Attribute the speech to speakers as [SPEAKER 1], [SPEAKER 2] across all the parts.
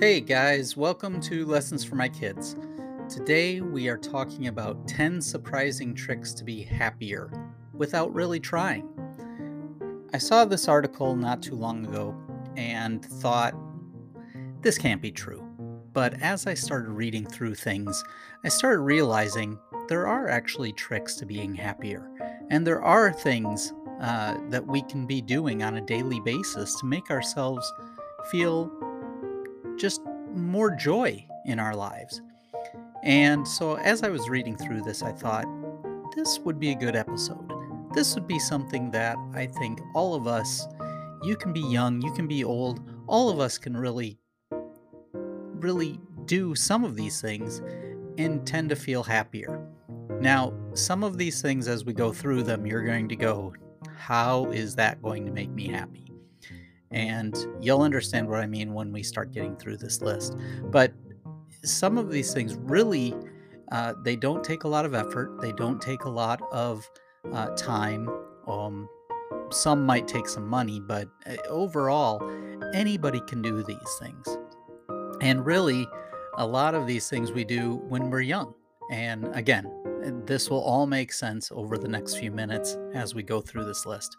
[SPEAKER 1] Hey guys, welcome to Lessons for My Kids. Today we are talking about 10 surprising tricks to be happier without really trying. I saw this article not too long ago and thought, this can't be true. But as I started reading through things, I started realizing there are actually tricks to being happier. And there are things uh, that we can be doing on a daily basis to make ourselves feel more joy in our lives. And so, as I was reading through this, I thought this would be a good episode. This would be something that I think all of us, you can be young, you can be old, all of us can really, really do some of these things and tend to feel happier. Now, some of these things, as we go through them, you're going to go, How is that going to make me happy? And you'll understand what I mean when we start getting through this list. But some of these things really, uh, they don't take a lot of effort. They don't take a lot of uh, time. Um, some might take some money, but uh, overall, anybody can do these things. And really, a lot of these things we do when we're young. And again, this will all make sense over the next few minutes as we go through this list.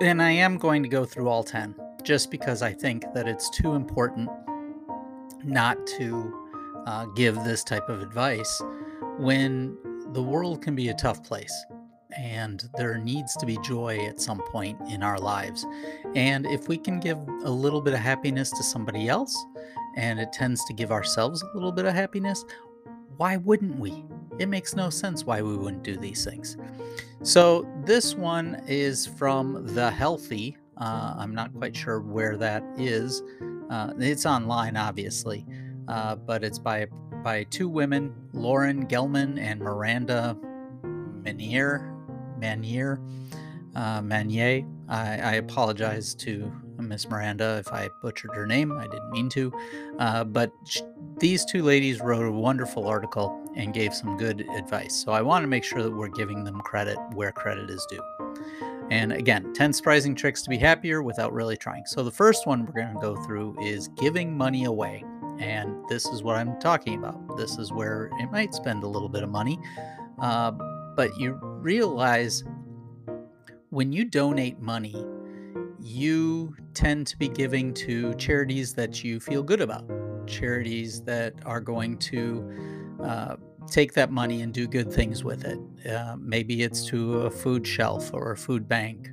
[SPEAKER 1] And I am going to go through all 10 just because I think that it's too important not to uh, give this type of advice when the world can be a tough place and there needs to be joy at some point in our lives. And if we can give a little bit of happiness to somebody else and it tends to give ourselves a little bit of happiness, why wouldn't we? It makes no sense why we wouldn't do these things. So, this one is from The Healthy. Uh, I'm not quite sure where that is. Uh, it's online, obviously, uh, but it's by by two women, Lauren Gelman and Miranda Manier. Manier. Uh, Manier. I, I apologize to Miss Miranda if I butchered her name. I didn't mean to. Uh, but sh- these two ladies wrote a wonderful article and gave some good advice. So I want to make sure that we're giving them credit where credit is due. And again, 10 surprising tricks to be happier without really trying. So the first one we're going to go through is giving money away. And this is what I'm talking about. This is where it might spend a little bit of money, uh, but you realize when you donate money, you tend to be giving to charities that you feel good about, charities that are going to uh, take that money and do good things with it. Uh, maybe it's to a food shelf or a food bank,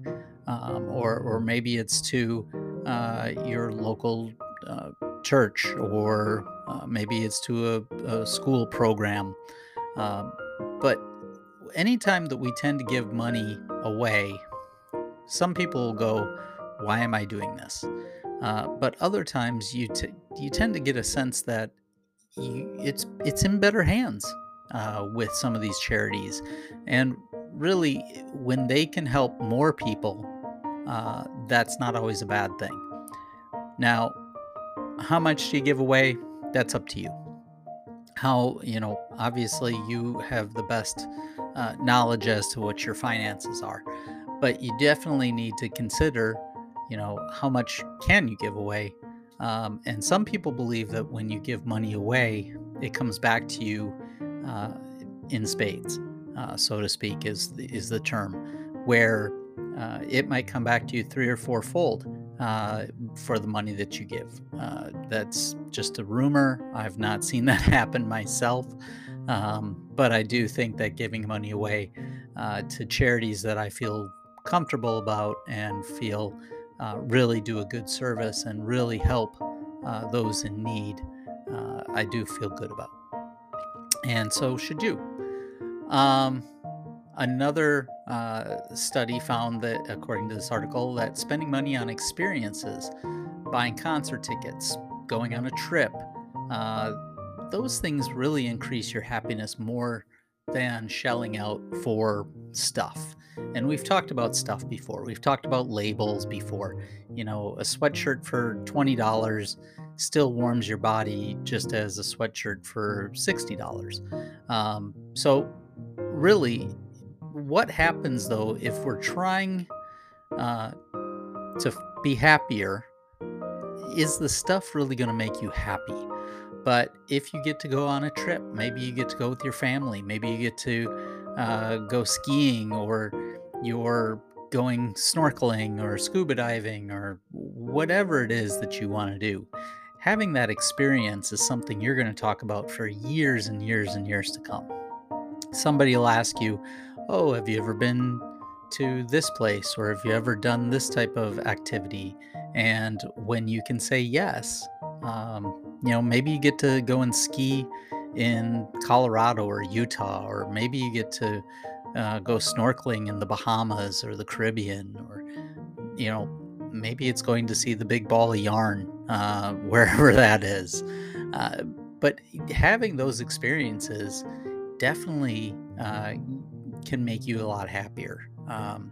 [SPEAKER 1] um, or, or maybe it's to uh, your local uh, church, or uh, maybe it's to a, a school program. Um, but anytime that we tend to give money away, some people will go, why am I doing this? Uh, but other times you t- you tend to get a sense that you, it's it's in better hands uh, with some of these charities, and really when they can help more people, uh, that's not always a bad thing. Now, how much do you give away? That's up to you. How you know? Obviously, you have the best uh, knowledge as to what your finances are, but you definitely need to consider you know how much can you give away? Um, and some people believe that when you give money away it comes back to you uh, in spades uh, so to speak is is the term where uh, it might come back to you three or four fold uh, for the money that you give. Uh, that's just a rumor. I've not seen that happen myself. Um, but i do think that giving money away uh, to charities that i feel comfortable about and feel uh, really do a good service and really help uh, those in need, uh, I do feel good about. And so should you. Um, another uh, study found that, according to this article, that spending money on experiences, buying concert tickets, going on a trip, uh, those things really increase your happiness more than shelling out for stuff. And we've talked about stuff before. We've talked about labels before. You know, a sweatshirt for $20 still warms your body just as a sweatshirt for $60. Um, so, really, what happens though if we're trying uh, to be happier? is the stuff really going to make you happy? But if you get to go on a trip, maybe you get to go with your family, maybe you get to uh, go skiing, or you're going snorkeling or scuba diving or whatever it is that you want to do. Having that experience is something you're going to talk about for years and years and years to come. Somebody will ask you, Oh, have you ever been to this place or have you ever done this type of activity? And when you can say yes, um, you know, maybe you get to go and ski in Colorado or Utah, or maybe you get to uh, go snorkeling in the Bahamas or the Caribbean, or, you know, maybe it's going to see the big ball of yarn uh, wherever that is. Uh, but having those experiences definitely uh, can make you a lot happier. Um,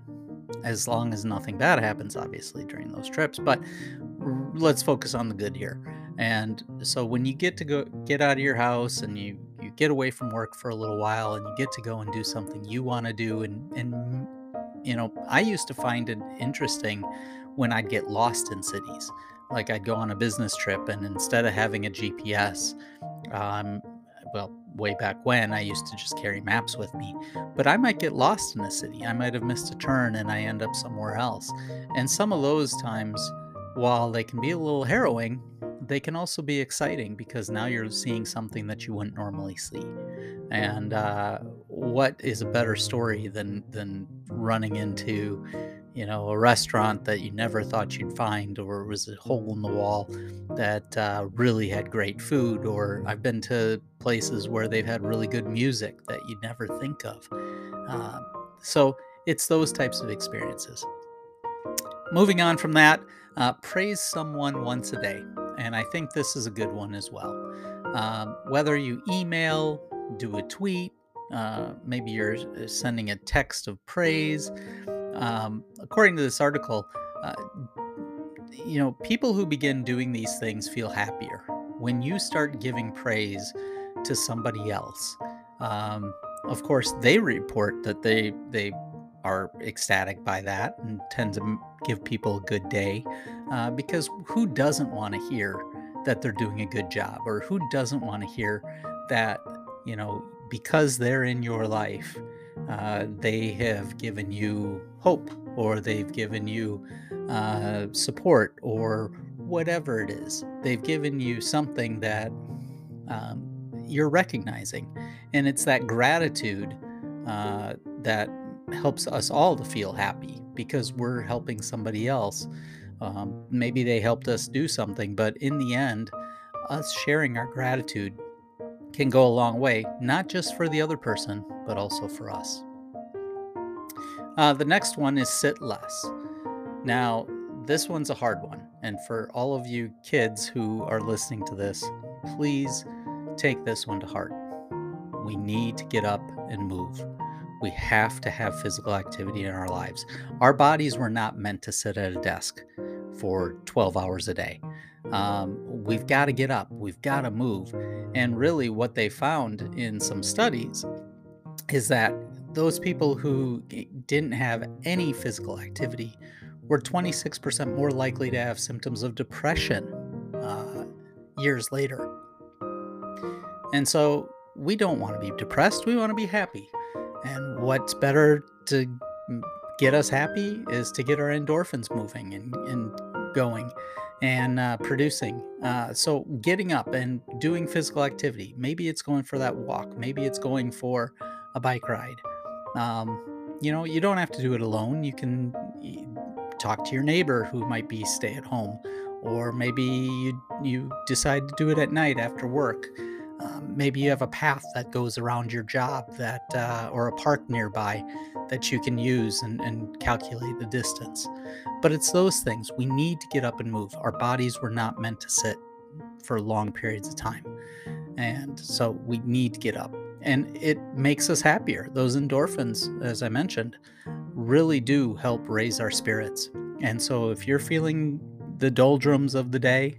[SPEAKER 1] as long as nothing bad happens, obviously, during those trips. But let's focus on the good here. And so when you get to go get out of your house and you you get away from work for a little while and you get to go and do something you want to do and and you know, I used to find it interesting when I'd get lost in cities. Like I'd go on a business trip and instead of having a GPS, um, well, way back when, I used to just carry maps with me. But I might get lost in a city. I might have missed a turn and I end up somewhere else. And some of those times, while they can be a little harrowing, they can also be exciting because now you're seeing something that you wouldn't normally see. And uh, what is a better story than than running into, you know, a restaurant that you never thought you'd find, or it was a hole in the wall that uh, really had great food, or I've been to places where they've had really good music that you'd never think of. Uh, so it's those types of experiences. Moving on from that, uh, praise someone once a day. And I think this is a good one as well. Um, whether you email, do a tweet, uh, maybe you're uh, sending a text of praise. Um, according to this article, uh, you know, people who begin doing these things feel happier when you start giving praise to somebody else. Um, of course, they report that they they are ecstatic by that and tend to give people a good day uh, because who doesn't want to hear that they're doing a good job or who doesn't want to hear that you know because they're in your life uh, they have given you hope or they've given you uh, support or whatever it is they've given you something that um, you're recognizing and it's that gratitude uh, that helps us all to feel happy because we're helping somebody else. Um, maybe they helped us do something, but in the end, us sharing our gratitude can go a long way, not just for the other person, but also for us. Uh, the next one is sit less. Now, this one's a hard one. And for all of you kids who are listening to this, please take this one to heart. We need to get up and move. We have to have physical activity in our lives. Our bodies were not meant to sit at a desk for 12 hours a day. Um, we've got to get up, we've got to move. And really, what they found in some studies is that those people who didn't have any physical activity were 26% more likely to have symptoms of depression uh, years later. And so we don't want to be depressed, we want to be happy. And what's better to get us happy is to get our endorphins moving and, and going and uh, producing. Uh, so, getting up and doing physical activity. Maybe it's going for that walk, maybe it's going for a bike ride. Um, you know, you don't have to do it alone. You can talk to your neighbor who might be stay at home, or maybe you, you decide to do it at night after work. Um, maybe you have a path that goes around your job that, uh, or a park nearby that you can use and, and calculate the distance. But it's those things. We need to get up and move. Our bodies were not meant to sit for long periods of time. And so we need to get up. And it makes us happier. Those endorphins, as I mentioned, really do help raise our spirits. And so if you're feeling the doldrums of the day,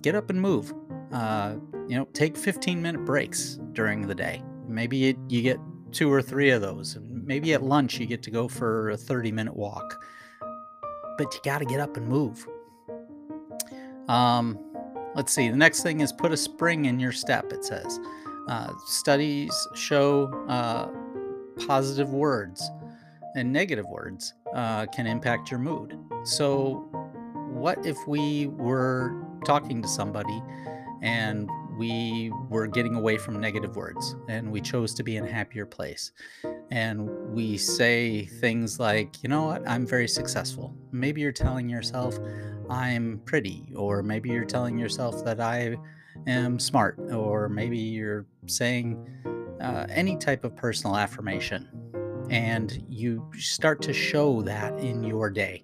[SPEAKER 1] get up and move. Uh, you know, take 15 minute breaks during the day. Maybe it, you get two or three of those. And maybe at lunch you get to go for a 30 minute walk. But you got to get up and move. Um, let's see. The next thing is put a spring in your step, it says. Uh, studies show uh, positive words and negative words uh, can impact your mood. So, what if we were talking to somebody and we were getting away from negative words and we chose to be in a happier place? And we say things like, you know what, I'm very successful. Maybe you're telling yourself, I'm pretty, or maybe you're telling yourself that I am smart, or maybe you're saying uh, any type of personal affirmation and you start to show that in your day.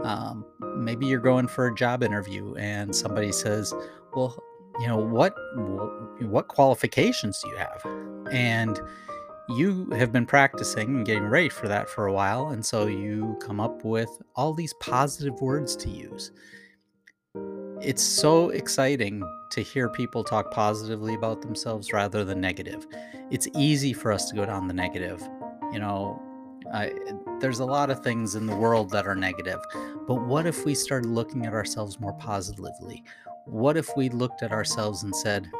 [SPEAKER 1] Um, maybe you're going for a job interview and somebody says, "Well, you know what? What qualifications do you have?" And you have been practicing and getting ready for that for a while, and so you come up with all these positive words to use. It's so exciting to hear people talk positively about themselves rather than negative. It's easy for us to go down the negative you know, I, there's a lot of things in the world that are negative, but what if we started looking at ourselves more positively? What if we looked at ourselves and said,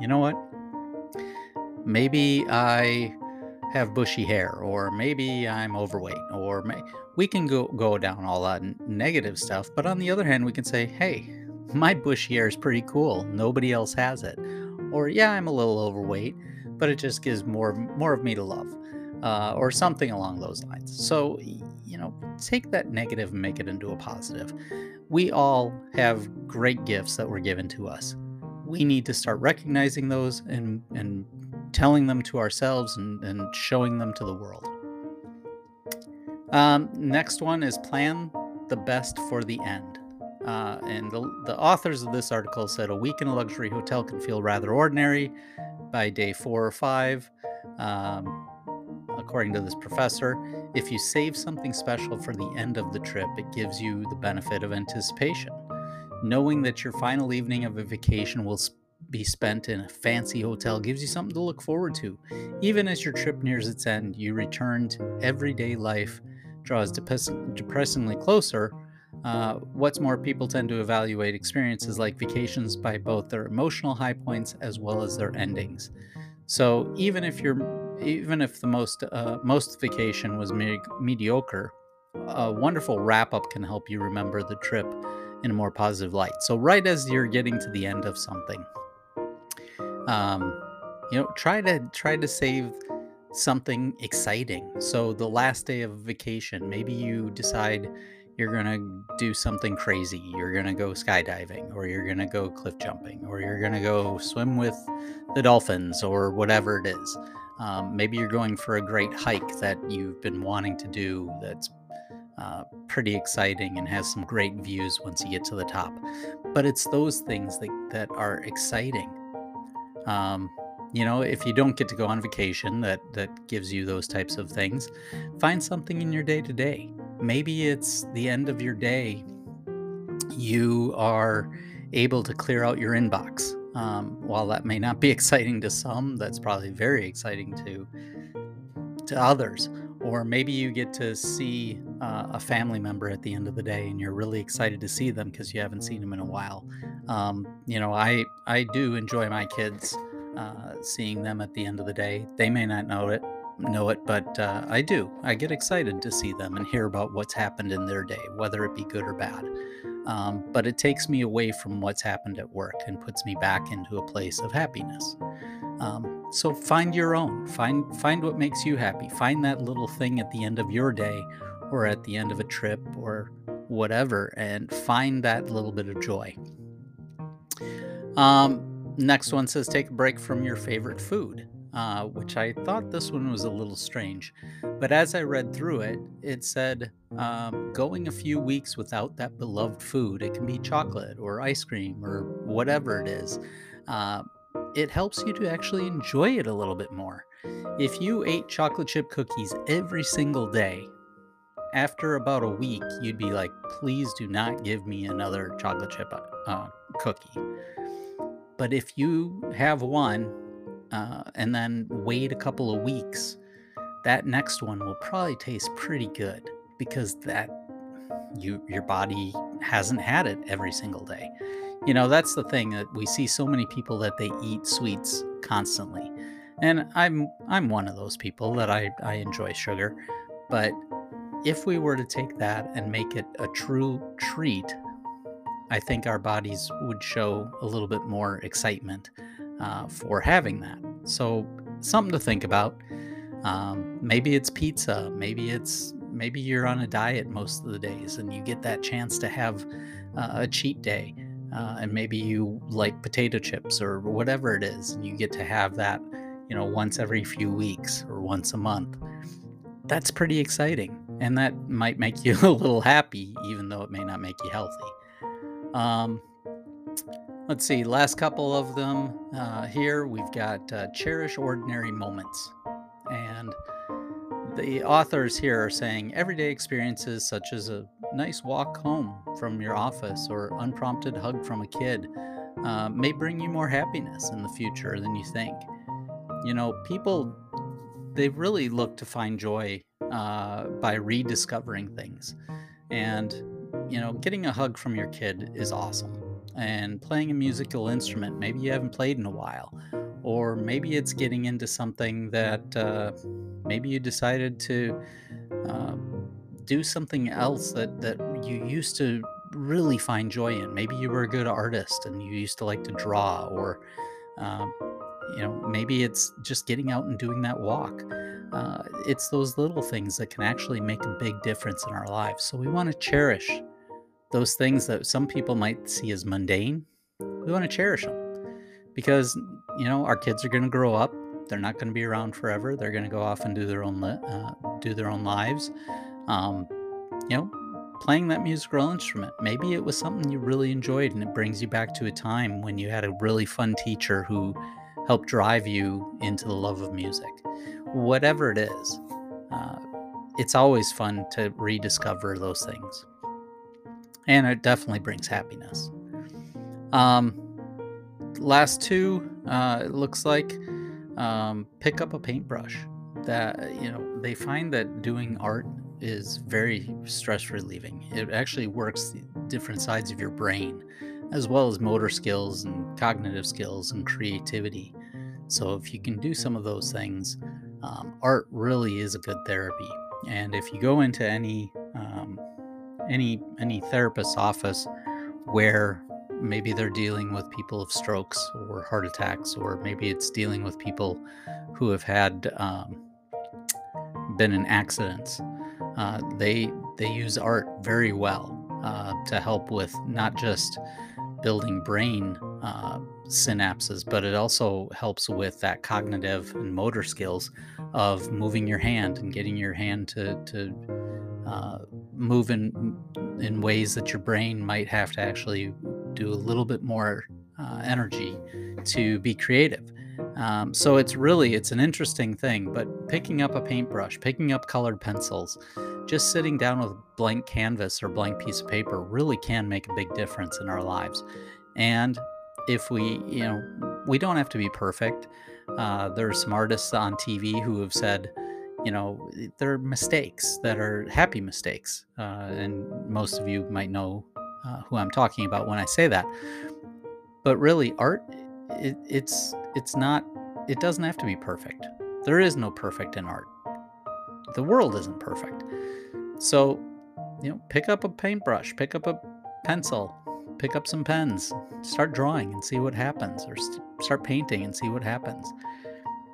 [SPEAKER 1] you know what? Maybe I have bushy hair, or maybe I'm overweight, or may, we can go go down all that negative stuff. But on the other hand, we can say, hey, my bushy hair is pretty cool. Nobody else has it. Or yeah, I'm a little overweight, but it just gives more more of me to love uh, or something along those lines. So, you know, take that negative and make it into a positive. We all have great gifts that were given to us. We need to start recognizing those and, and telling them to ourselves and, and showing them to the world. Um, next one is plan the best for the end. Uh, and the, the authors of this article said a week in a luxury hotel can feel rather ordinary by day four or five. Um, according to this professor, if you save something special for the end of the trip, it gives you the benefit of anticipation. Knowing that your final evening of a vacation will be spent in a fancy hotel gives you something to look forward to. Even as your trip nears its end, you return to everyday life, draws depressingly closer. Uh, what's more, people tend to evaluate experiences like vacations by both their emotional high points as well as their endings. So even if you're even if the most uh, most vacation was me- mediocre, a wonderful wrap up can help you remember the trip in a more positive light. So right as you're getting to the end of something, um, you know, try to try to save something exciting. So the last day of vacation, maybe you decide you're going to do something crazy. You're going to go skydiving, or you're going to go cliff jumping, or you're going to go swim with the dolphins, or whatever it is. Um, maybe you're going for a great hike that you've been wanting to do that's uh, pretty exciting and has some great views once you get to the top. But it's those things that, that are exciting. Um, you know, if you don't get to go on vacation that, that gives you those types of things, find something in your day to day. Maybe it's the end of your day, you are able to clear out your inbox um, while that may not be exciting to some, that's probably very exciting to to others. Or maybe you get to see uh, a family member at the end of the day, and you're really excited to see them because you haven't seen them in a while. Um, you know, I I do enjoy my kids uh, seeing them at the end of the day. They may not know it, know it, but uh, I do. I get excited to see them and hear about what's happened in their day, whether it be good or bad. Um, but it takes me away from what's happened at work and puts me back into a place of happiness. Um, so find your own. Find find what makes you happy. Find that little thing at the end of your day, or at the end of a trip, or whatever, and find that little bit of joy. Um, next one says take a break from your favorite food uh, which I thought this one was a little strange. But as I read through it, it said um, going a few weeks without that beloved food, it can be chocolate or ice cream or whatever it is, uh, it helps you to actually enjoy it a little bit more. If you ate chocolate chip cookies every single day, after about a week, you'd be like, please do not give me another chocolate chip uh, cookie. But if you have one uh, and then wait a couple of weeks, that next one will probably taste pretty good because that you your body hasn't had it every single day. You know, that's the thing that we see so many people that they eat sweets constantly. And I'm I'm one of those people that I, I enjoy sugar. But if we were to take that and make it a true treat, I think our bodies would show a little bit more excitement uh, for having that. So something to think about. Um, maybe it's pizza. Maybe it's maybe you're on a diet most of the days and you get that chance to have uh, a cheat day. Uh, and maybe you like potato chips or whatever it is, and you get to have that, you know, once every few weeks or once a month. That's pretty exciting, and that might make you a little happy, even though it may not make you healthy. Um, let's see, last couple of them uh, here. We've got uh, cherish ordinary moments, and the authors here are saying everyday experiences such as a nice walk home from your office or unprompted hug from a kid uh, may bring you more happiness in the future than you think. You know, people, they really look to find joy uh, by rediscovering things. And, you know, getting a hug from your kid is awesome. And playing a musical instrument, maybe you haven't played in a while or maybe it's getting into something that uh, maybe you decided to uh, do something else that that you used to really find joy in. Maybe you were a good artist and you used to like to draw, or um, you know, maybe it's just getting out and doing that walk. Uh, it's those little things that can actually make a big difference in our lives. So we want to cherish those things that some people might see as mundane. We want to cherish them because you know our kids are going to grow up they're not going to be around forever they're going to go off and do their own uh, do their own lives um, you know playing that musical instrument maybe it was something you really enjoyed and it brings you back to a time when you had a really fun teacher who helped drive you into the love of music whatever it is uh, it's always fun to rediscover those things and it definitely brings happiness um, last two, uh, it looks like um, pick up a paintbrush. That you know they find that doing art is very stress relieving. It actually works different sides of your brain, as well as motor skills and cognitive skills and creativity. So if you can do some of those things, um, art really is a good therapy. And if you go into any um, any any therapist's office where maybe they're dealing with people of strokes or heart attacks, or maybe it's dealing with people who have had um, been in accidents. Uh, they they use art very well uh, to help with not just building brain uh, synapses, but it also helps with that cognitive and motor skills of moving your hand and getting your hand to to uh, move in in ways that your brain might have to actually do a little bit more energy to be creative. Um, so it's really it's an interesting thing. But picking up a paintbrush, picking up colored pencils, just sitting down with blank canvas or blank piece of paper really can make a big difference in our lives. And if we, you know, we don't have to be perfect. Uh, there are some artists on TV who have said, you know, there are mistakes that are happy mistakes. Uh, and most of you might know uh, who I'm talking about when I say that. But really, art, it, it's it's not. It doesn't have to be perfect. There is no perfect in art. The world isn't perfect. So, you know, pick up a paintbrush, pick up a pencil, pick up some pens, start drawing and see what happens, or st- start painting and see what happens.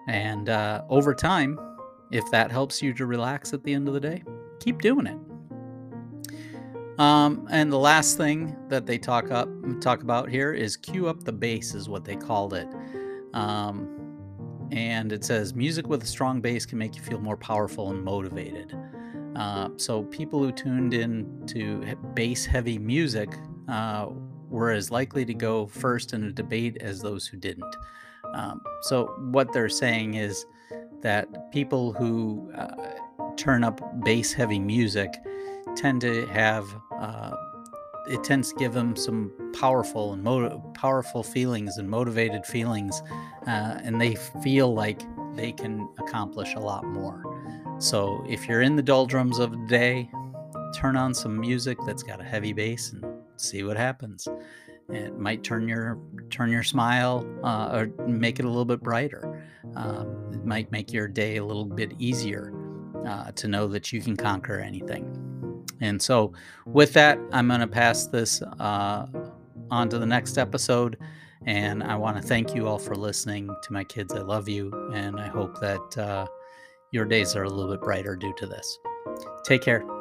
[SPEAKER 1] And uh, over time, if that helps you to relax at the end of the day, keep doing it. Um, and the last thing that they talk up talk about here is cue up the bass is what they called it. Um, and it says music with a strong bass can make you feel more powerful and motivated. Uh, so people who tuned in to bass heavy music uh, were as likely to go first in a debate as those who didn't. Um, so what they're saying is that people who uh, turn up bass heavy music tend to have uh, it tends to give them some powerful and motiv- powerful feelings and motivated feelings, uh, and they feel like they can accomplish a lot more. So if you're in the doldrums of the day, turn on some music that's got a heavy bass and see what happens. It might turn your turn your smile uh, or make it a little bit brighter. Um, it might make your day a little bit easier uh, to know that you can conquer anything. And so, with that, I'm going to pass this uh, on to the next episode. And I want to thank you all for listening to my kids. I love you, and I hope that uh, your days are a little bit brighter due to this. Take care.